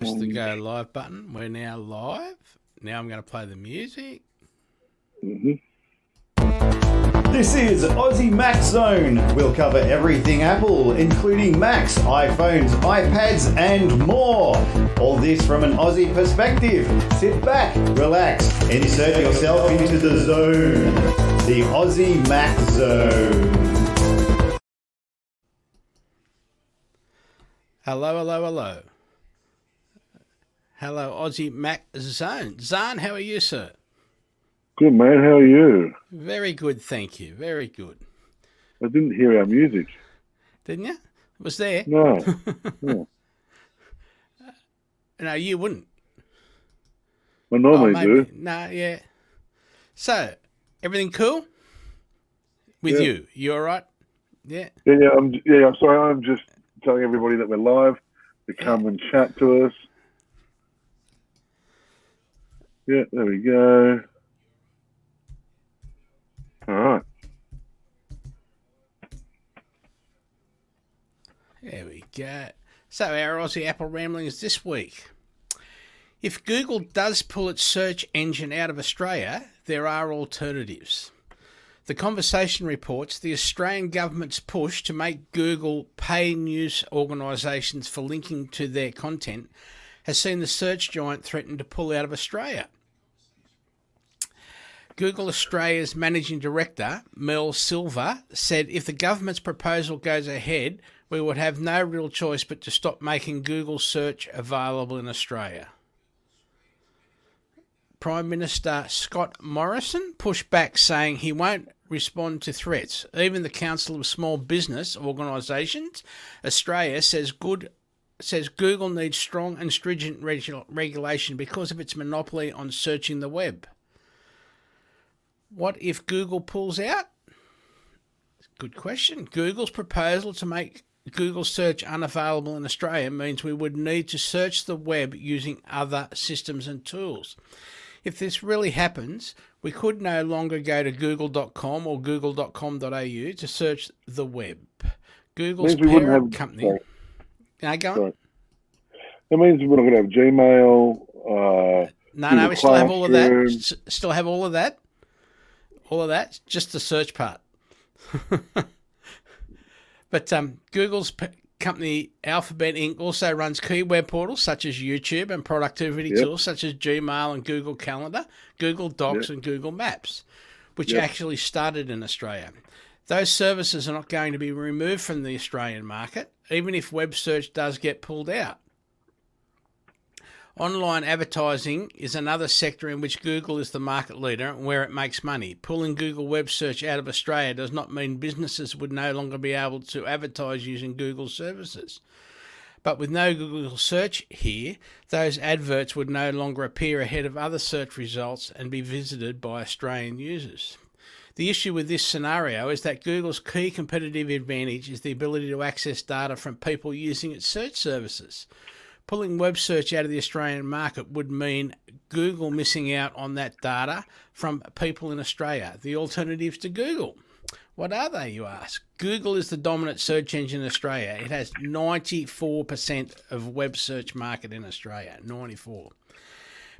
Press the go live button. We're now live. Now I'm going to play the music. hmm This is Aussie Mac Zone. We'll cover everything Apple, including Macs, iPhones, iPads, and more. All this from an Aussie perspective. Sit back, relax, and insert yourself into the zone. The Aussie Mac Zone. Hello, hello, hello. Hello, Aussie Mac Zone. Zan, how are you, sir? Good man, how are you? Very good, thank you. Very good. I didn't hear our music. Didn't you? It was there. No. no. Uh, no, you wouldn't. I normally oh, do. No, yeah. So, everything cool with Yeah. you? You all right? Yeah. Yeah, yeah, I'm yeah, I'm sorry, I'm just telling everybody that we're live to come and chat to us. Yeah, there we go. All right. There we go. So, our Aussie Apple ramblings this week. If Google does pull its search engine out of Australia, there are alternatives. The conversation reports the Australian government's push to make Google pay news organisations for linking to their content has seen the search giant threaten to pull out of Australia. Google Australia's managing director, Mel Silva, said if the government's proposal goes ahead, we would have no real choice but to stop making Google search available in Australia. Prime Minister Scott Morrison pushed back, saying he won't respond to threats. Even the Council of Small Business Organisations, Australia, says good says Google needs strong and stringent regu- regulation because of its monopoly on searching the web. What if Google pulls out? Good question. Google's proposal to make Google search unavailable in Australia means we would need to search the web using other systems and tools. If this really happens, we could no longer go to google.com or google.com.au to search the web. Google's parent have- company. sorry. Go on. Sorry. That means we're not going to have Gmail. Uh, No, no, we still have all of that. S- Still have all of that. All of that. Just the search part. but um, Google's p- company Alphabet Inc. also runs key web portals such as YouTube and productivity Yep. tools such as Gmail and Google Calendar, Google Docs, Yep. and Google Maps, which Yep. actually started in Australia. Those services are not going to be removed from the Australian market, even if web search does get pulled out. Online advertising is another sector in which Google is the market leader and where it makes money. Pulling Google web search out of Australia does not mean businesses would no longer be able to advertise using Google services. But with no Google search here, those adverts would no longer appear ahead of other search results and be visited by Australian users. The issue with this scenario is that Google's key competitive advantage is the ability to access data from people using its search services. Pulling web search out of the Australian market would mean Google missing out on that data from people in Australia. The alternatives to Google. What are they, you ask? Google is the dominant search engine in Australia. It has 94% of web search market in Australia. 94.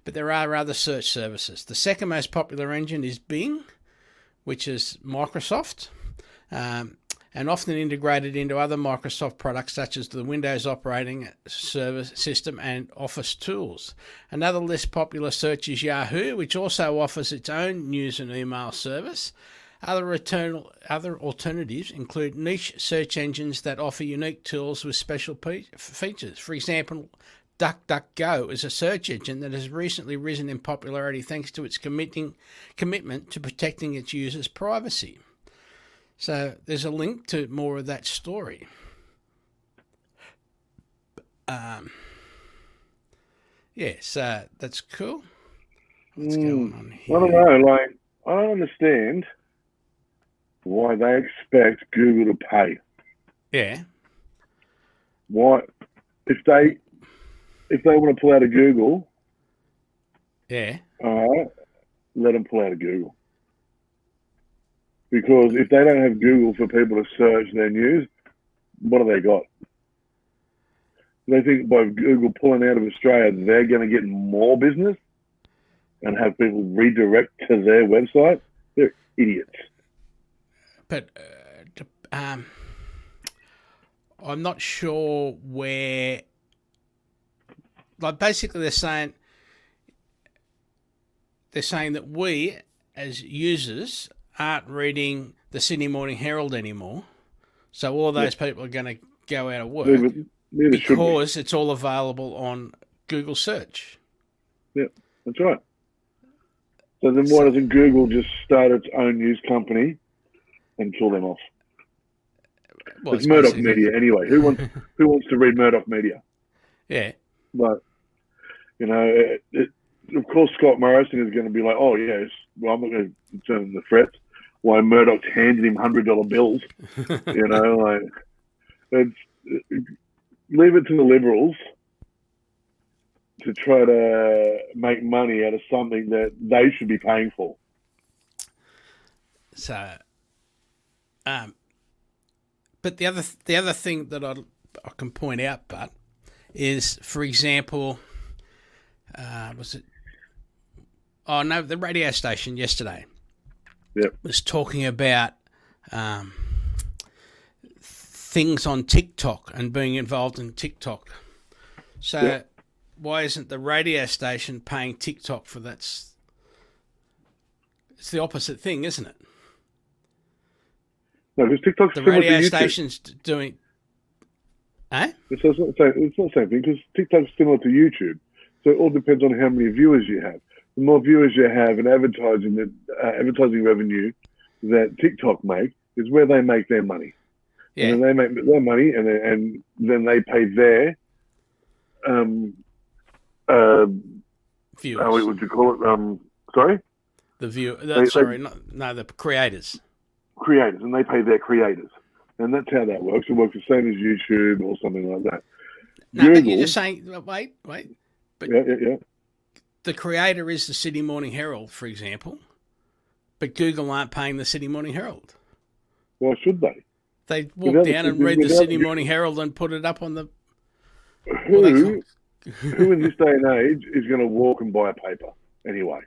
But there are other search services. The second most popular engine is Bing, which is Microsoft. Um, and often integrated into other Microsoft products such as the Windows operating service system and Office tools. Another less popular search is Yahoo, which also offers its own news and email service. Other, other alternatives include niche search engines that offer unique tools with special pe- features. For example, DuckDuckGo is a search engine that has recently risen in popularity thanks to its committing, commitment to protecting its users' privacy. So there's a link to more of that story. Um, yeah, so that's cool. What's going on here? I don't know. Like, I don't understand why they expect Google to pay. Yeah, Why, if they if they want to pull out of Google, yeah, all right, let them pull out of Google. Because if they don't have Google for people to search their news, what have they got? they think by Google pulling out of Australia, they're going to get more business and have people redirect to their website. They're idiots. But uh, um, I'm not sure where. Like basically, they're saying they're saying that we as users aren't reading the Sydney Morning Herald anymore, so all those people are going to go out of work Neither, neither because it's all available on Google search. Yeah, that's right. So then why doesn't Google just start its own news company and kill them off? Well, it's Murdoch Media anyway. Who wants who wants to read Murdoch Media? Yeah, But you know, it, it, of course, Scott Morrison is going to be like, "Oh yes, well, I'm not going to turn the threats." Why Murdoch handed him hundred dollar bills? you know, like it's leave it to the liberals to try to make money out of something that they should be paying for. So, um, but the other the other thing that I I can point out, but is for example, uh, was it? Oh no, the radio station yesterday. Yep. Was talking about um, things on TikTok and being involved in TikTok. So, Yep. why isn't the radio station paying TikTok for that? It's the opposite thing, isn't it? No, because TikTok's the radio station's doing. Eh? It's, it's, not the same, it's not the same thing because TikTok's similar to YouTube. So it all depends on how many viewers you have. The more viewers you have and advertising that uh, advertising revenue that TikTok make is where they make their money. Yeah. And then they make their money and then, and then they pay their um uh Viewers. how would you call it um sorry the view. they- The, sorry, not, no, the creators. creators and they pay their creators. And that's how that works. It works the same as YouTube or something like that. No, but you're just saying. Wait, wait. But Yeah, yeah, yeah. The creator is the Sydney Morning Herald, for example, but Google aren't paying the Sydney Morning Herald. Why should they? They walk Without- down and read the Sydney Morning Herald and put it up on the. Who, Well, who in this day and age is going to walk and buy a paper anyway?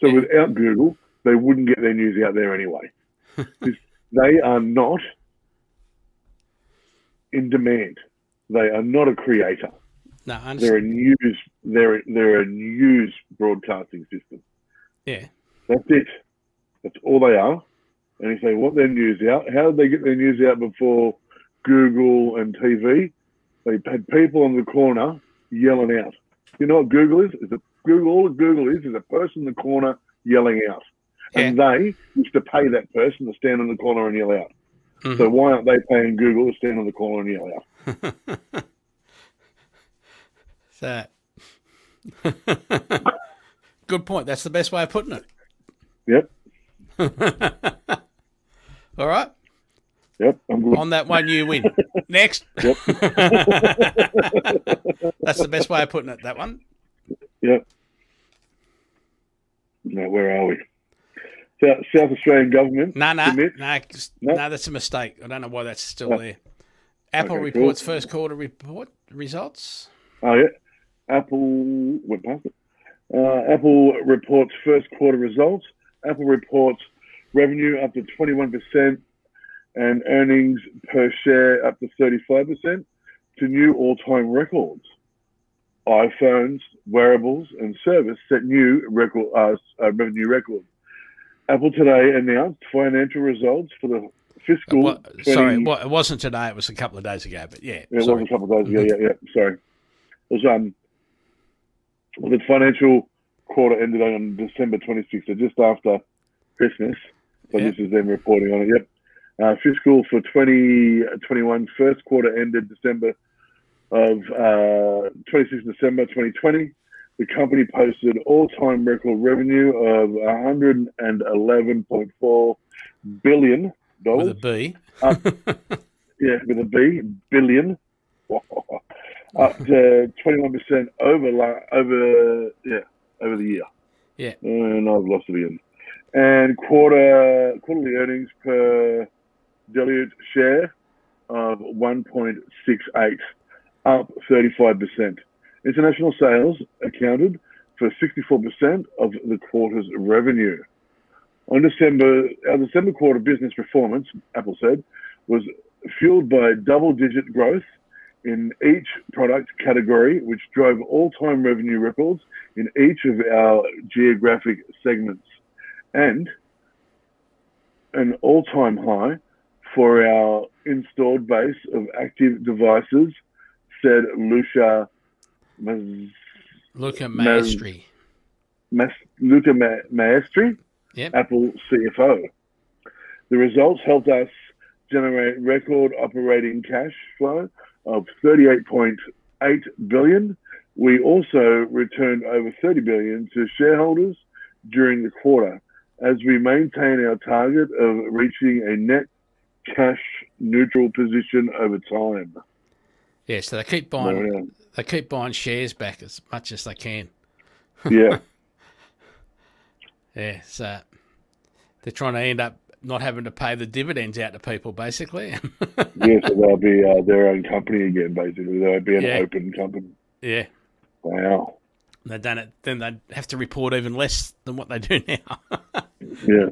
So Yeah. without Google, they wouldn't get their news out there anyway. they are not in demand. They are not a creator. No, I They're a news. They're they're a news broadcasting system. Yeah, That's it. That's all they are. And if they want their news out, how did they get their news out before Google and TV? They had people on the corner yelling out. You know what Google is? Is a Google all Google is is a person in the corner yelling out. And they used to pay that person to stand in the corner and yell out. Mhm. So why aren't they paying Google to stand in the corner and yell out? so. Good point. That's the best way of putting it. Yep. All right. Yep. I'm good. On that one, you win. Next. Yep. That's the best way of putting it. That one. Yep. Now where are we? South, South Australian government No, no, no, No? no. That's a mistake. I don't know why that's still Oh. there. Apple Okay, reports cool. first quarter report results. Oh yeah, Apple went past it. Uh, Apple reports first quarter results. Apple reports revenue up to 21% and earnings per share up to 35% to new all-time records. iPhones, wearables, and service set new record uh, uh, revenue records. Apple today announced financial results for the fiscal. What, 20 sorry, well, it wasn't today. It was a couple of days ago. But yeah, Yeah, it was a couple of days ago. Yeah, yeah. Sorry. It was um, the financial quarter ended on December 26th, so just after Christmas. So Yeah. this is them reporting on it. Yep. Uh, fiscal for 2021 first quarter ended December of uh, 26th December 2020. The company posted all-time record revenue of 111.4 billion dollars. with a B. Yeah, with a B, billion. Up to 21% over, over, yeah, over the year. Yeah. And I've lost it again. And quarter, quarterly earnings per dilute share of 1.68, up 35%. International sales accounted for 64% of the quarter's revenue. On December, our December quarter business performance, Apple said, was fueled by double-digit growth in each product category, which drove all-time revenue records in each of our geographic segments, and an all-time high for our installed base of active devices, said Lucia Luca Maestri. Mas- Luca Ma- Maestri, Yep. Apple CFO. The results helped us generate record operating cash flow of 38.8 billion. We also returned over 30 billion to shareholders during the quarter as we maintain our target of reaching a net cash neutral position over time. Yeah, so they keep buying Yeah. they keep buying shares back as much as they can. yeah. Yeah, so they're trying to end up not having to pay the dividends out to people, basically. yeah, so they'll be uh, their own company again, basically. They'll be an Yeah. open company. yeah, Wow. they done it. Then they'd have to report even less than what they do now. Yeah.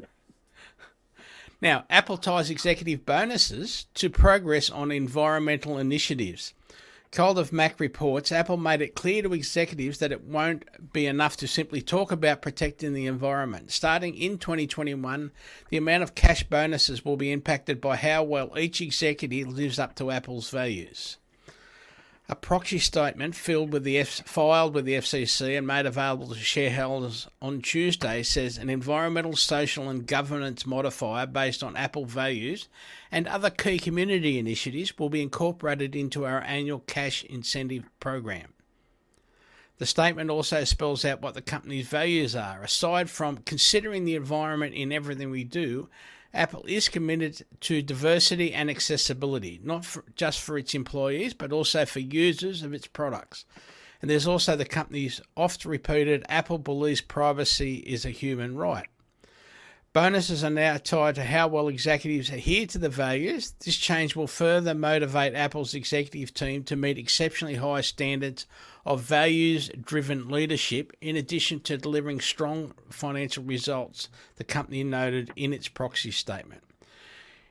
Now, Apple ties executive bonuses to progress on environmental initiatives. Cult of Mac reports Apple made it clear to executives that it won't be enough to simply talk about protecting the environment. Starting in 2021, the amount of cash bonuses will be impacted by how well each executive lives up to Apple's values. A proxy statement filled with the F- filed with the FCC and made available to shareholders on Tuesday says an environmental, social, and governance modifier based on Apple values and other key community initiatives will be incorporated into our annual cash incentive program. The statement also spells out what the company's values are. Aside from considering the environment in everything we do, Apple is committed to diversity and accessibility, not for, just for its employees, but also for users of its products. And there's also the company's oft repeated Apple believes privacy is a human right. Bonuses are now tied to how well executives adhere to the values. This change will further motivate Apple's executive team to meet exceptionally high standards of values driven leadership, in addition to delivering strong financial results, the company noted in its proxy statement.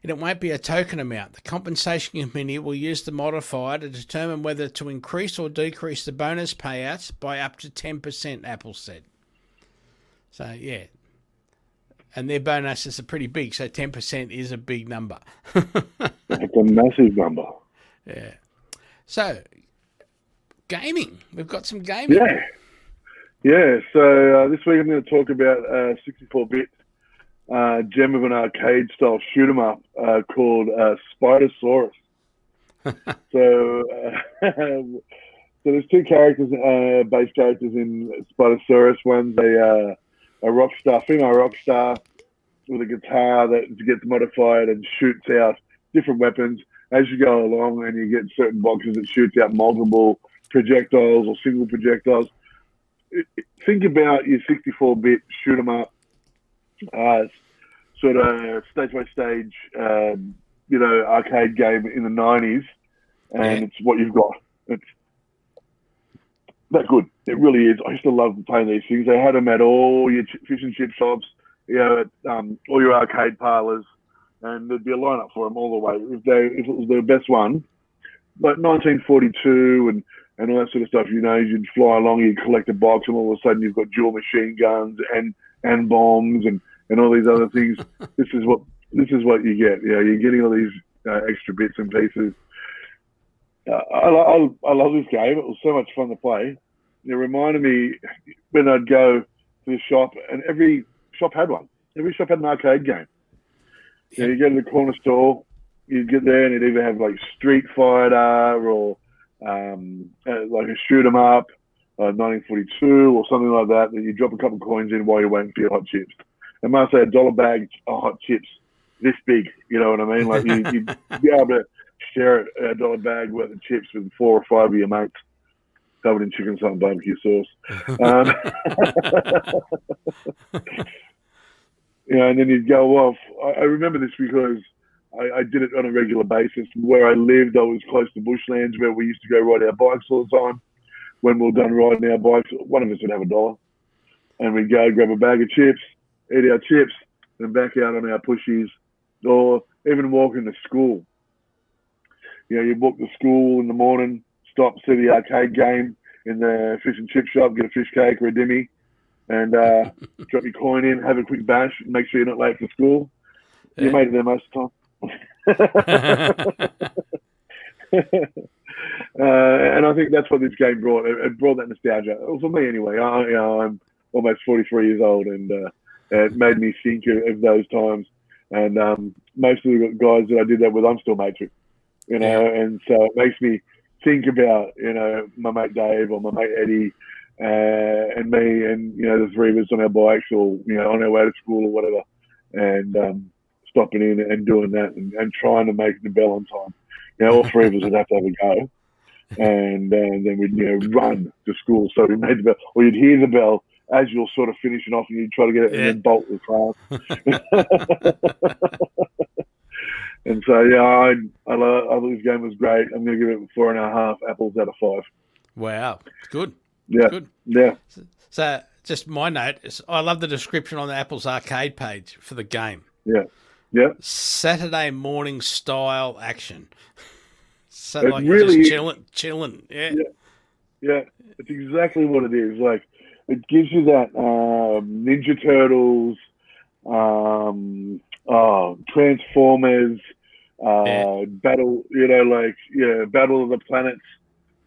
And it won't be a token amount. The compensation committee will use the modifier to determine whether to increase or decrease the bonus payouts by up to 10%, Apple said. So, yeah. And their bonuses are pretty big, so 10% is a big number. It's a massive number. yeah. So, gaming. We've got some gaming. Yeah. Yeah, so uh, this week I'm going to talk about uh, 64-bit uh, gem of an arcade style shoot 'em up uh, called uh, Spidersaurus. so, uh, so there's two characters, uh, base characters in Spidersaurus. One's a uh, a rock star, female rock star with a guitar that gets modified and shoots out different weapons as you go along, and you get certain boxes that shoots out multiple projectiles or single projectiles. Think about your 64-bit shoot 'em up, uh, sort of stage by stage, um, you know, arcade game in the 90s, and it's what you've got. It's that good. It really is. I used to love playing these things. They had them at all your fish and chip shops, you know, at um, all your arcade parlors, and there'd be a lineup for them all the way. If they, if it was their best one, like 1942 and and all that sort of stuff, you know, you'd fly along, you'd collect a box, and all of a sudden you've got dual machine guns and and bombs and and all these other things. this is what this is what you get. You know, you're getting all these uh, extra bits and pieces. Uh, I, I, I love this game. It was so much fun to play. It reminded me when I'd go to the shop, and every shop had one. Every shop had an arcade game. You, know, you go to the corner store, you'd get there, and it'd either have like Street Fighter or um, uh, like a shoot 'em up, uh, 1942 or something like that. That you drop a couple of coins in while you're waiting for your hot chips. And must say a dollar bag of hot chips this big. You know what I mean? Like you, you'd be able to share a dollar bag worth of chips with four or five of your mates, covered in chicken salt and barbecue sauce. Um, you know, and then you'd go off. I, I remember this because I, I did it on a regular basis. Where I lived, I was close to bushlands where we used to go ride our bikes all the time. When we were done riding our bikes, one of us would have a dollar, and we'd go grab a bag of chips, eat our chips, and back out on our pushies, or even walking to school. You know, you book the school in the morning, stop, see the arcade game in the fish and chip shop, get a fish cake or a dimmy, and uh, drop your coin in, have a quick bash, make sure you're not late for school. You made it there most of the time. uh, and I think that's what this game brought. It, it brought that nostalgia Well, for me, anyway. I, you know, I'm almost 43 years old, and uh, it made me think of, of those times. And um, most of the guys that I did that with, I'm still mates with. You know, and so it makes me think about you know my mate Dave or my mate Eddie. Uh, and me, and you know, the three of us on our bikes, or you know, on our way to school or whatever, and um, stopping in and doing that, and, and trying to make the bell on time. You know, all three of us would have to have a go, and, uh, then we'd you know run to school. So we made the bell, or you'd hear the bell as you're sort of finishing off, and you'd try to get it Yeah. and then bolt the class. and so yeah, I I, love, I thought this game was great. I'm going to give it four and a half apples out of five. wow, good, Yeah, good. yeah, So, just my note is I love the description on the Apple's arcade page for the game. yeah, yeah. Saturday morning style action. So It like really- just chilling, chilling. Yeah. Yeah. Yeah, it's exactly what it is. Like, it gives you that um, Ninja Turtles, um, oh, Transformers, uh, Yeah. Battle, you know, like, yeah, Battle of the Planets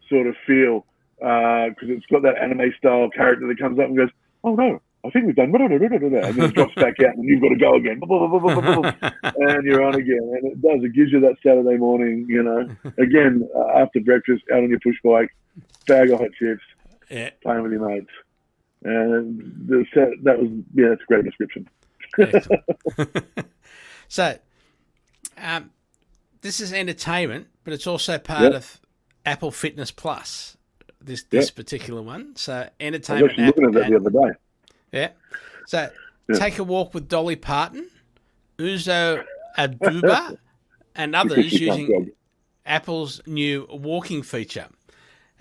sort of feel. Because it's got that anime style character that comes up and goes, oh no, I think we've done, and then it drops back out and you've got to go again. and you're on again. And it does. It gives you that Saturday morning, you know, again, uh, after breakfast, out on your push bike, bag of hot chips, yeah. playing with your mates. And the set, that was, yeah, that's a great description. So, um, this is entertainment, but it's also part Yep. of Apple Fitness Plus. This this Yep. particular one. So I was entertainment. looking at that the other day. yeah. So take a walk with Dolly Parton, Uzo Aduba, and others using. Apple's new walking feature.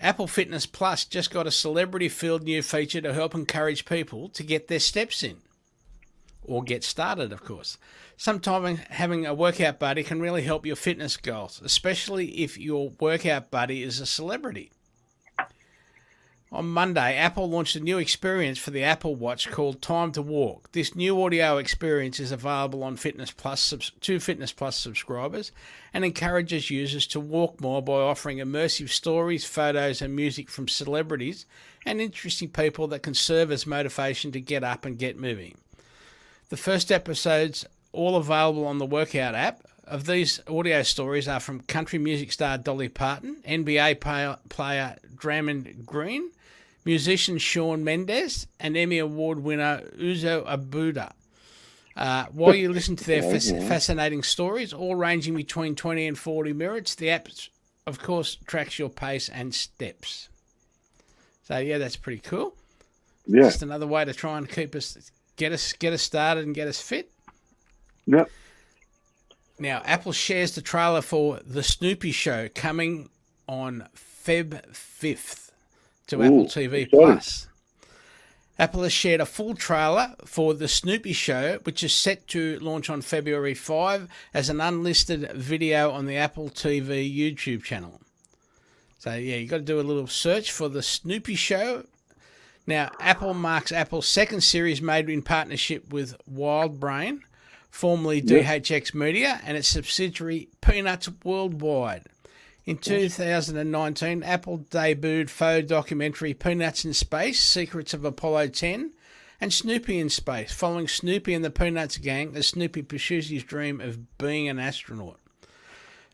Apple Fitness Plus just got a celebrity filled new feature to help encourage people to get their steps in or get started, of course. Sometimes having a workout buddy can really help your fitness goals, especially if your workout buddy is a celebrity. On Monday, Apple launched a new experience for the Apple Watch called Time to Walk. This new audio experience is available on Fitness Plus to Fitness Plus subscribers and encourages users to walk more by offering immersive stories, photos, and music from celebrities and interesting people that can serve as motivation to get up and get moving. The first episodes, all available on the Workout app, of these audio stories are from country music star Dolly Parton, NBA player, player Draymond Green, musician Shawn Mendes, and Emmy Award winner Uzo Abuda. Uh, while you listen to their fas- fascinating stories, all ranging between 20 and 40 minutes, the app, of course, tracks your pace and steps. So, yeah, that's pretty cool. Yeah, Just another way to try and keep us, get us, get us started and get us fit. Yep. Now, Apple shares the trailer for The Snoopy Show coming on Feb 5th to Ooh, Apple TV. Plus. Apple has shared a full trailer for The Snoopy Show, which is set to launch on February 5 as an unlisted video on the Apple TV YouTube channel. So, yeah, you got to do a little search for The Snoopy Show. Now, Apple marks Apple's second series made in partnership with WildBrain formerly DHX Media, and its subsidiary Peanuts Worldwide. In 2019, Apple debuted faux documentary Peanuts in Space Secrets of Apollo 10 and Snoopy in Space, following Snoopy and the Peanuts gang as Snoopy pursues his dream of being an astronaut.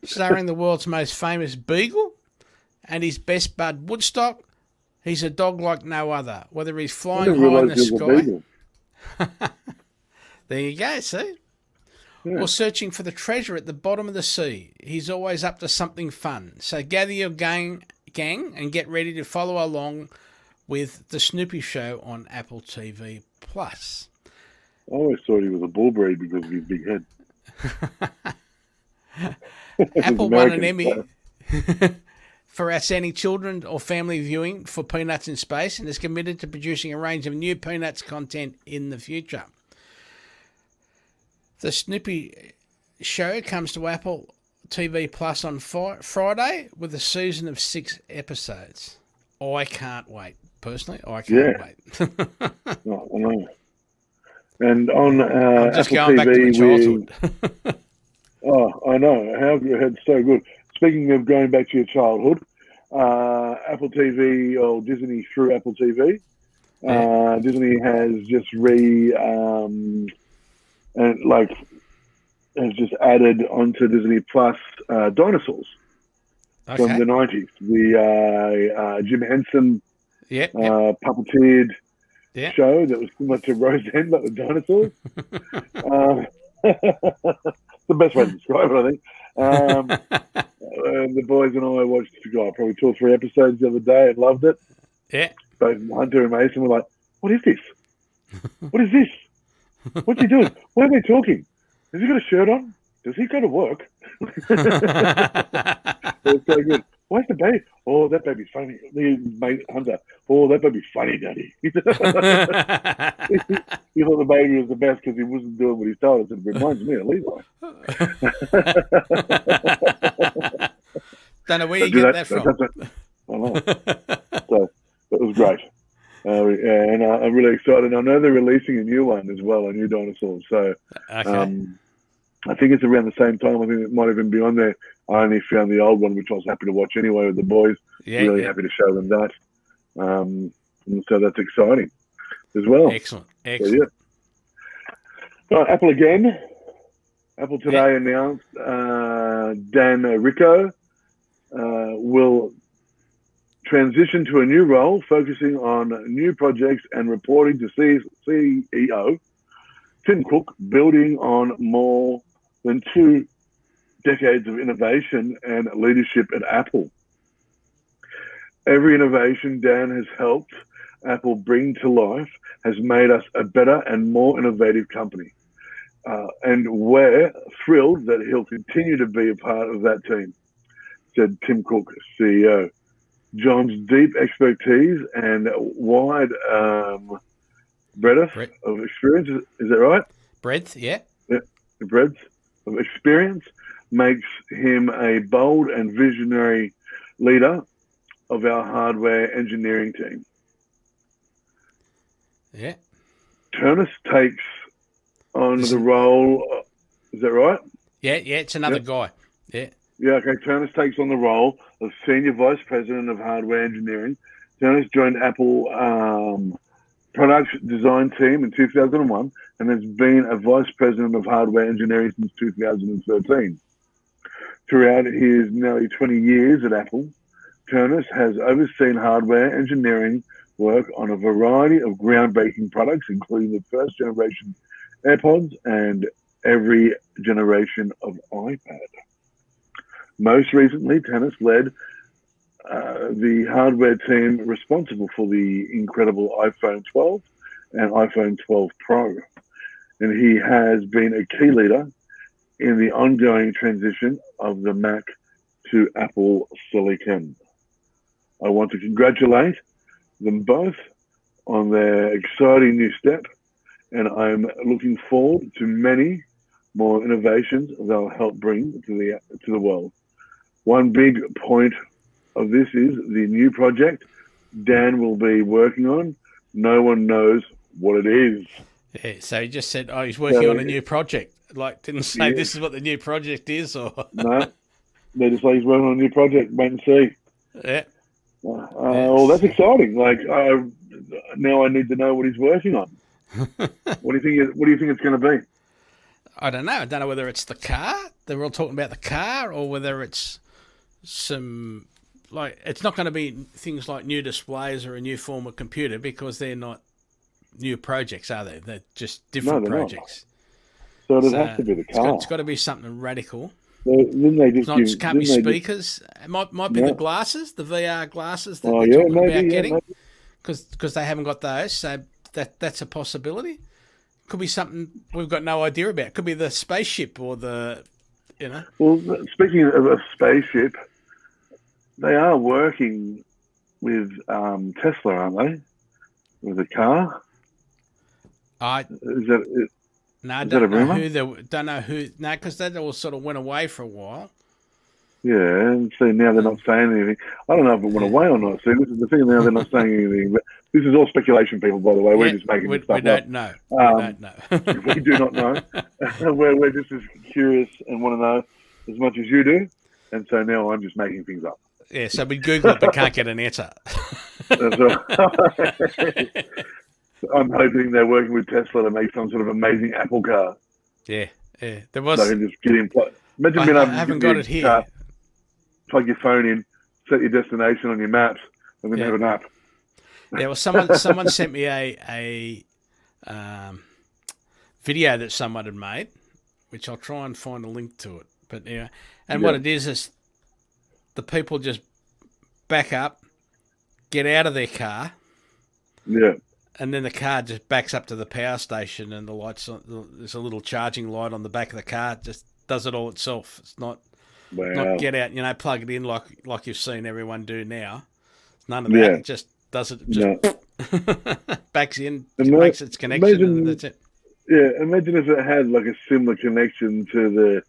Starring the world's most famous beagle and his best bud Woodstock, he's a dog like no other, whether he's flying high in the there was a sky. There you go, see? Yeah. Or searching for the treasure at the bottom of the sea. He's always up to something fun. So gather your gang, gang and get ready to follow along with the Snoopy Show on Apple TV Plus. I always thought he was a bull breed because of his big head. Apple won an Emmy for outstanding children or family viewing for Peanuts in Space and is committed to producing a range of new Peanuts content in the future. The Snoopy show comes to Apple TV Plus on Friday with a season of six episodes. I can't wait. Personally, I can't Yeah. wait. And on uh, Apple going back to TV, my we, childhood. oh, I know. How have you had so good? Speaking of going back to your childhood, uh, Apple TV or Disney through Apple TV, uh, Disney has just re um, and like has just added onto Disney Plus uh, dinosaurs from the nineties. The uh, uh, Jim Henson Yeah. uh, puppeteered Yeah. show that was similar to Roseanne, but with dinosaurs. uh, the best way to describe it, I think. Um, the boys and I watched oh, probably two or three episodes the other day and loved it. yeah. Both Hunter and Mason were like, "What is this? What is this? What's he doing? Why are they talking? Has he got a shirt on? Does he go to work?" It's so good. Why's the baby? Oh, that baby's funny. The mate Hunter. Oh, that baby's funny, Daddy. he thought the baby was the best because he wasn't doing what he told us. It reminds me of Levi. Don't know where you get that, from. that's- I know. so it was great. Uh, and uh, I'm really excited. I know they're releasing a new one as well, a new dinosaur. So okay. um, I think it's around the same time. I think it might even be on there. I only found the old one, which I was happy to watch anyway with the boys. yeah. really yeah. happy to show them that. Um, and so that's exciting as well. Excellent. So, Excellent. yeah. Uh, Apple again. Apple today announced uh, Dan Riccio uh, will transition to a new role, focusing on new projects and reporting to C- CEO Tim Cook, building on more than two decades of innovation and leadership at Apple. Every innovation Dan has helped Apple bring to life has made us a better and more innovative company. Uh, and we're thrilled that he'll continue to be a part of that team, said Tim Cook, CEO. John's deep expertise and wide um, breadth Brett. of experience, is, that right? Breadth. Yeah. The breadth experience makes him a bold and visionary leader of our hardware engineering team. Yeah. Ternus takes on Is the role. Is that right? Yeah. Yeah. It's another Yep. guy. Yeah. Yeah, okay. Ternus takes on the role of Senior Vice President of Hardware Engineering. Turnus joined Apple um, Product Design Team in 2001 and has been a Vice President of Hardware Engineering since 2013. Throughout his nearly 20 years at Apple, Ternus has overseen hardware engineering work on a variety of groundbreaking products, including the first generation AirPods and every generation of iPad. Most recently, Ternus led uh, the hardware team responsible for the incredible iPhone 12 and iPhone 12 Pro. And he has been a key leader in the ongoing transition of the Mac to Apple Silicon. I want to congratulate them both on their exciting new step, and I'm looking forward to many more innovations they'll help bring to the to the world. One big point of this is the new project Dan will be working on. No one knows what it is. Yeah. So he just said, "Oh, he's working So- on a new project." Like, didn't say Yeah. this is what the new project is, or No, they just say he's working on a new project. Wait and see. yeah. Uh, well, that's exciting. Like uh, now, I need to know what he's working on. what do you think? What do you think it's going to be? I don't know. I don't know whether it's the car. They're all talking about the car, or whether it's some like it's not going to be things like new displays or a new form of computer because they're not new projects, are they? They're just different they're not. projects. So it So has to be the it's got, car. it's got to be something radical. So then they just not, give. can't be they just- speakers. It might might be Yeah. the glasses, the VR glasses that Oh they're yeah, talking maybe. about Yeah, getting because they haven't got those. So that that's a possibility. Could be something we've got no idea about. Could be the spaceship or the You know. Well, speaking of a spaceship, they are working with um, Tesla, aren't they? With a car. I Is that no, I don't a know who they don't know who no because that all sort of went away for a while. yeah? And so now they're not saying anything. I don't know if it went away or not. See, this is the thing. Now they're not saying anything. But this is all speculation, people. By the way, we're Yeah, just making we, stuff we up. don't know. Um, we don't know. we do not know. we're, we're just as curious and want to know as much as you do. And so now I'm just making things up. Yeah, so we Google it but can't get an answer. I'm hoping they're working with Tesla to make some sort of amazing Apple car. yeah, yeah. There So was. Can just get in. Imagine I, being I able to haven't got it here. car, plug your phone in, set your destination on your maps, and then Yeah. have an app. Yeah, well, someone someone sent me a a um, video that someone had made, which I'll try and find a link to it. But yeah, and what it is is the people just back up, get out of their car, Yeah. and then the car just backs up to the power station, and the lights uh, on, there's a little charging light on the back of the car. Just does it all itself. It's not Wow. not get out, you know, plug it in like like you've seen everyone do now. None of that. Yeah. It just does it. Just No. backs in, Ima- makes its connection, imagine- and that's it. Yeah. Imagine if it had like a similar connection to the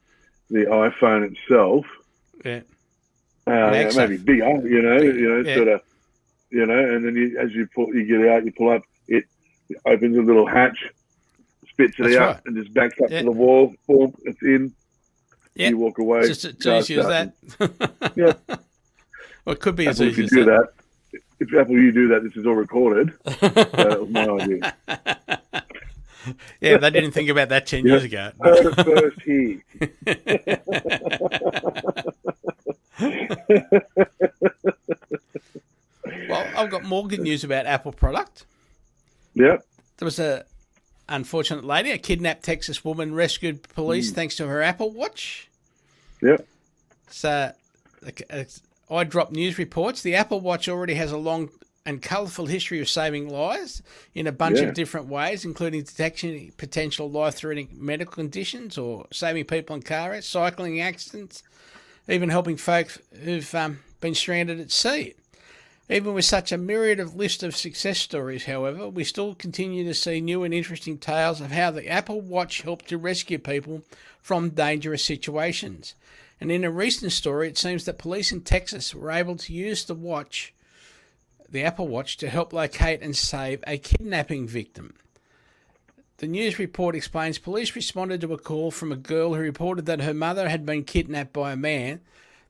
the iPhone itself. Yeah, Uh, maybe bigger, you know, you know, Yeah. sort of, you know, and then you, as you pull, you get out, you pull up, it opens a little hatch, spits it That's out, right. and just backs up Yeah. to the wall. Boom, it's in. Yeah. You walk away. It's just as easy as that. Yeah. well, it could be as Apple easy could as do that. that. If Apple, you do that, this is all recorded. Was my idea. yeah, they didn't think about that ten Yeah. years ago. Heard it first here. well, I've got more good news about Apple product. Yep. There was a unfortunate lady, a kidnapped Texas woman, rescued police thanks to her Apple Watch. Yep. So, uh, iDrop News reports the Apple Watch already has a long and colourful history of saving lives in a bunch Yeah. of different ways, including detecting potential life-threatening medical conditions or saving people in car wrecks, cycling accidents, even helping folks who've um, been stranded at sea. Even with such a myriad of list of success stories, however, we still continue to see new and interesting tales of how the Apple Watch helped to rescue people from dangerous situations. And in a recent story, it seems that police in Texas were able to use the watch, the Apple Watch, to help locate and save a kidnapping victim. The news report explains police responded to a call from a girl who reported that her mother had been kidnapped by a man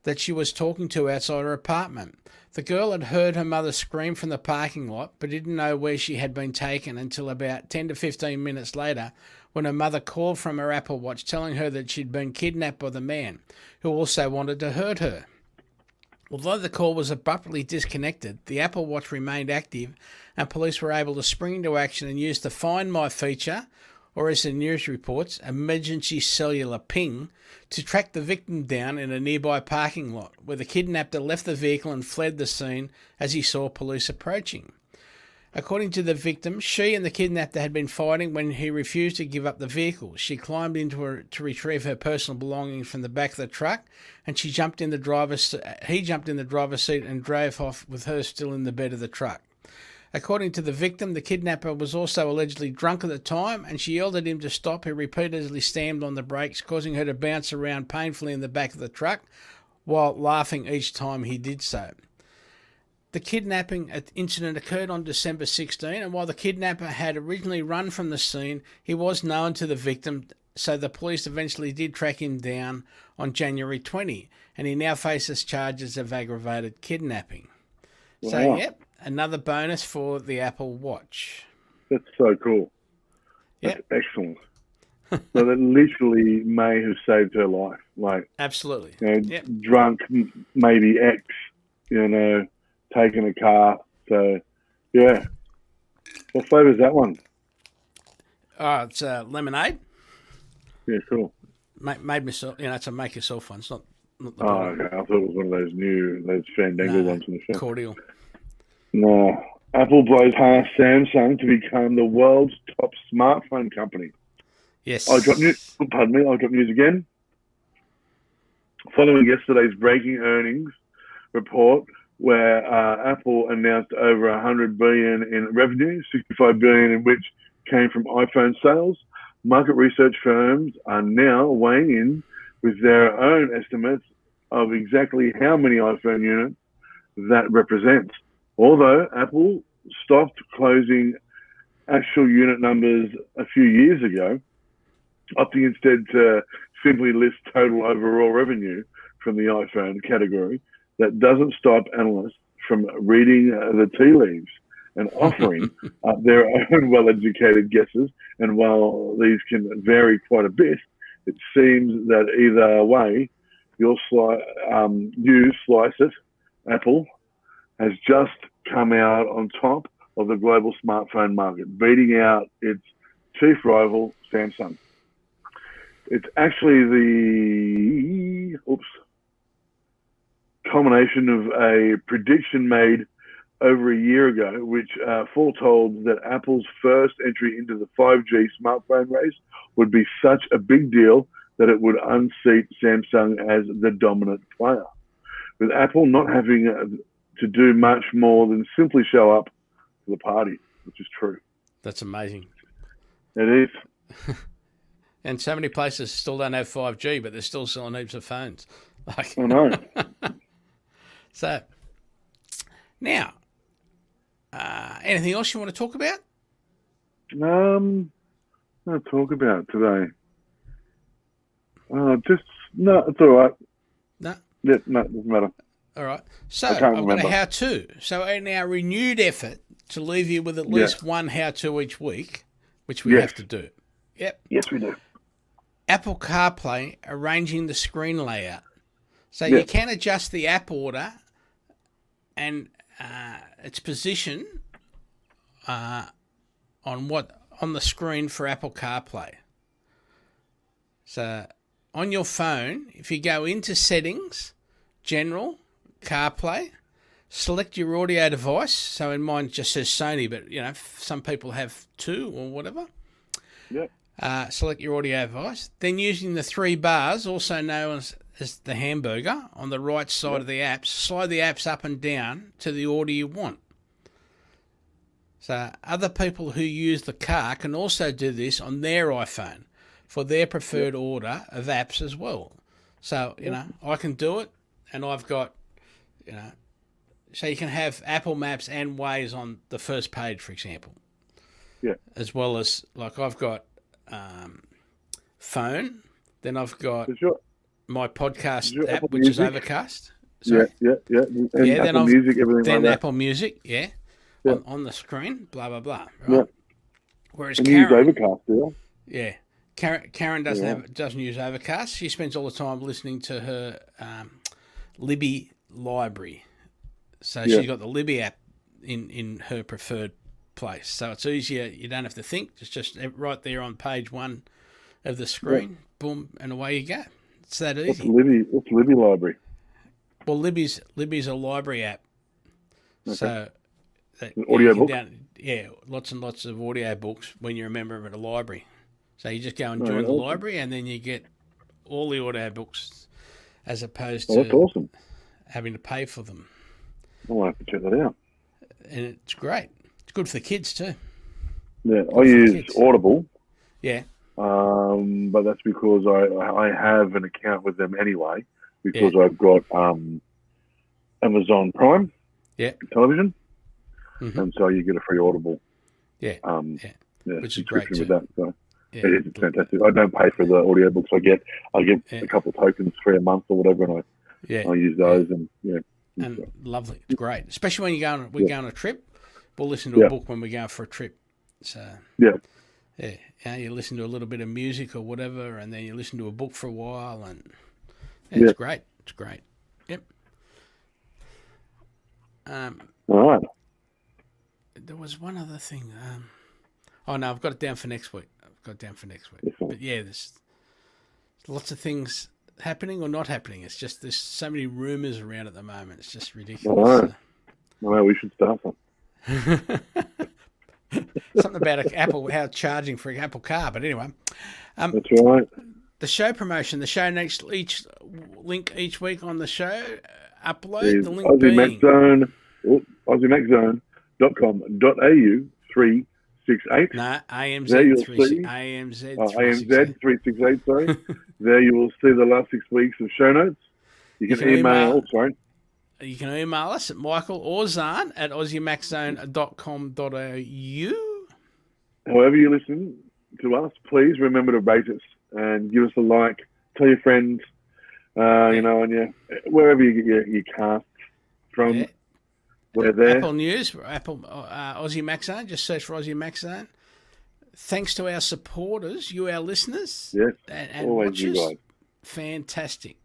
that she was talking to outside her apartment. The girl had heard her mother scream from the parking lot, but didn't know where she had been taken until about 10 to 15 minutes later when her mother called from her Apple Watch telling her that she'd been kidnapped by the man, who also wanted to hurt her. Although the call was abruptly disconnected, the Apple Watch remained active and police were able to spring into action and use the Find My feature, or as the news reports, emergency cellular ping, to track the victim down in a nearby parking lot, where the kidnapper left the vehicle and fled the scene as he saw police approaching. According to the victim, she and the kidnapper had been fighting when he refused to give up the vehicle. She climbed into her to retrieve her personal belongings from the back of the truck, and she jumped in the driver's. He jumped in the driver's seat and drove off with her still in the bed of the truck. According to the victim, the kidnapper was also allegedly drunk at the time, and she yelled at him to stop. He repeatedly slammed on the brakes, causing her to bounce around painfully in the back of the truck, while laughing each time he did so. The kidnapping incident occurred on December 16, and while the kidnapper had originally run from the scene, he was known to the victim, so the police eventually did track him down on January 20, and he now faces charges of aggravated kidnapping. So, yep, another bonus for the Apple Watch. That's so cool. That's excellent. so that literally may have saved her life. Like, Absolutely. you know, Yep. drunk, maybe ex, you know, taking a car. So, yeah. What flavour is that one? Oh, it's uh, lemonade. Yeah, cool. Ma- made myself, you know, it's a make yourself one. It's not, not the Oh, okay. I thought it was one of those new, those fandangle No. ones from the show. cordial. No. Apple blows past Samsung to become the world's top smartphone company. Yes. I got news. Pardon me. I got news again. following yesterday's breaking earnings report, where uh, Apple announced over 100 billion in revenue, 65 billion in which came from iPhone sales. Market research firms are now weighing in with their own estimates of exactly how many iPhone units that represents. Although Apple stopped closing actual unit numbers a few years ago, opting instead to simply list total overall revenue from the iPhone category, that doesn't stop analysts from reading uh, the tea leaves and offering uh, their own well-educated guesses. And while these can vary quite a bit, it seems that either way, your sli- um, you slice it, Apple has just come out on top of the global smartphone market, beating out its chief rival, Samsung. It's actually the oops culmination of a prediction made over a year ago, which uh, foretold that Apple's first entry into the 5G smartphone race would be such a big deal that it would unseat Samsung as the dominant player. With Apple not having uh, to do much more than simply show up to the party, which is true. That's amazing. It is. and so many places still don't have 5G, but they're still selling heaps of phones. Like, I know. so, now, uh, anything else you want to talk about? Um, to talk about today? Uh, just no, it's all right. No. Yeah, no, doesn't matter. All right. So I've remember. got a how-to. So in our renewed effort to leave you with at least one how-to each week, which we yes. have to do. Yep. Yes, we do. Apple CarPlay arranging the screen layout. So you can adjust the app order and uh, its position uh, on what on the screen for Apple CarPlay. So on your phone, if you go into settings, general, CarPlay, select your audio device. So in mine just says Sony, but you know some people have two or whatever. Yeah. Uh, select your audio device. Then using the three bars, also known as, as the hamburger, on the right side yep. of the apps, slide the apps up and down to the order you want. So other people who use the car can also do this on their iPhone for their preferred yep. order of apps as well. So you yep. know I can do it, and I've got you know, so you can have Apple Maps and Waze on the first page, for example. Yeah. As well as like I've got um, phone, then I've got sure. My podcast app, Apple which Music? is Overcast. Sorry. Yeah, yeah, yeah. And yeah, Apple then Music, everything then like Apple Music, yeah, yeah. On, on, the screen, blah blah blah. Right? Yeah. Whereas and Karen, Overcast, yeah. Yeah. Karen, Karen doesn't yeah. have doesn't use Overcast. She spends all the time listening to her um, Libby library. So she's got the Libby app in, in her preferred place. So it's easier. You don't have to think. It's just right there on page one of the screen. Boom, and away you go. It's that easy. What's Libby? What's Libby library? Well, Libby's Libby's a library app. Okay. So uh, that, audio book. Down, yeah, lots and lots of audio books when you're a member of a library. So you just go and oh, join oh, the awesome. library, and then you get all the audio books, as opposed oh, to awesome having to pay for them. I'll have to check that out. And it's great. It's good for the kids too. Yeah, good I use Audible. Yeah. Um, but that's because I I have an account with them anyway because yeah. I've got um, Amazon Prime. Yeah. Television. Mm-hmm. And so you get a free Audible. Yeah. Um, yeah. yeah Which is great with that. So. Yeah. It is fantastic. I don't pay for the audiobooks. I get I get yeah. a couple of tokens for a month or whatever, and I yeah, I use those and yeah. And so. lovely, it's great, especially when you go on we yeah. go on a trip. We'll listen to a book when we go for a trip. So yeah, yeah, yeah, you listen to a little bit of music or whatever, and then you listen to a book for a while, and it's great. It's great. Yep. Um, All right. There was one other thing. Um, oh no, I've got it down for next week. I've got it down for next week. But yeah, there's lots of things happening or not happening. It's just there's so many rumors around at the moment. It's just ridiculous. All right. Well, we should start some. Something about Apple, how charging for an Apple car. But anyway, um, that's right. the show promotion, the show next each link each week on the show uh, upload. The link Aussie being Mac Zone, oh, AussieMacZone.com.au three six eight. no AMZ three see- AMZ Oh, AMZ three six eight. Sorry. there you will see the last six weeks of show notes. You can, can email. email- oh, sorry. You can email us at Michael or Zahn at AussieMacZone.com.au. However you listen to us, please remember to rate us and give us a like. Tell your friends, uh, you know, and your wherever you get your, your casts from. Yeah. We're there. Apple News, Apple uh, Aussie Mac Zone. Just search for Aussie Mac Zone. Thanks to our supporters, you, our listeners, Yes, and, and always you guys. Fantastic.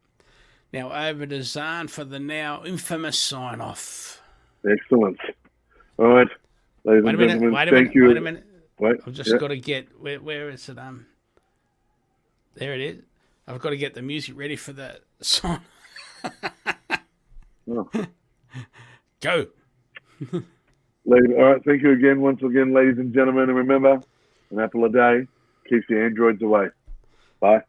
Now over to Zahn for the now infamous sign off. Excellent. All right, ladies Wait a and minute. gentlemen, Wait a thank minute. you. Wait a minute. Wait, I've just yeah. got to get where, where is it? Um, there it is. I've got to get the music ready for the song. Oh. Go. Ladies, all right, thank you again, once again, ladies and gentlemen. And remember, an apple a day keeps the androids away. Bye.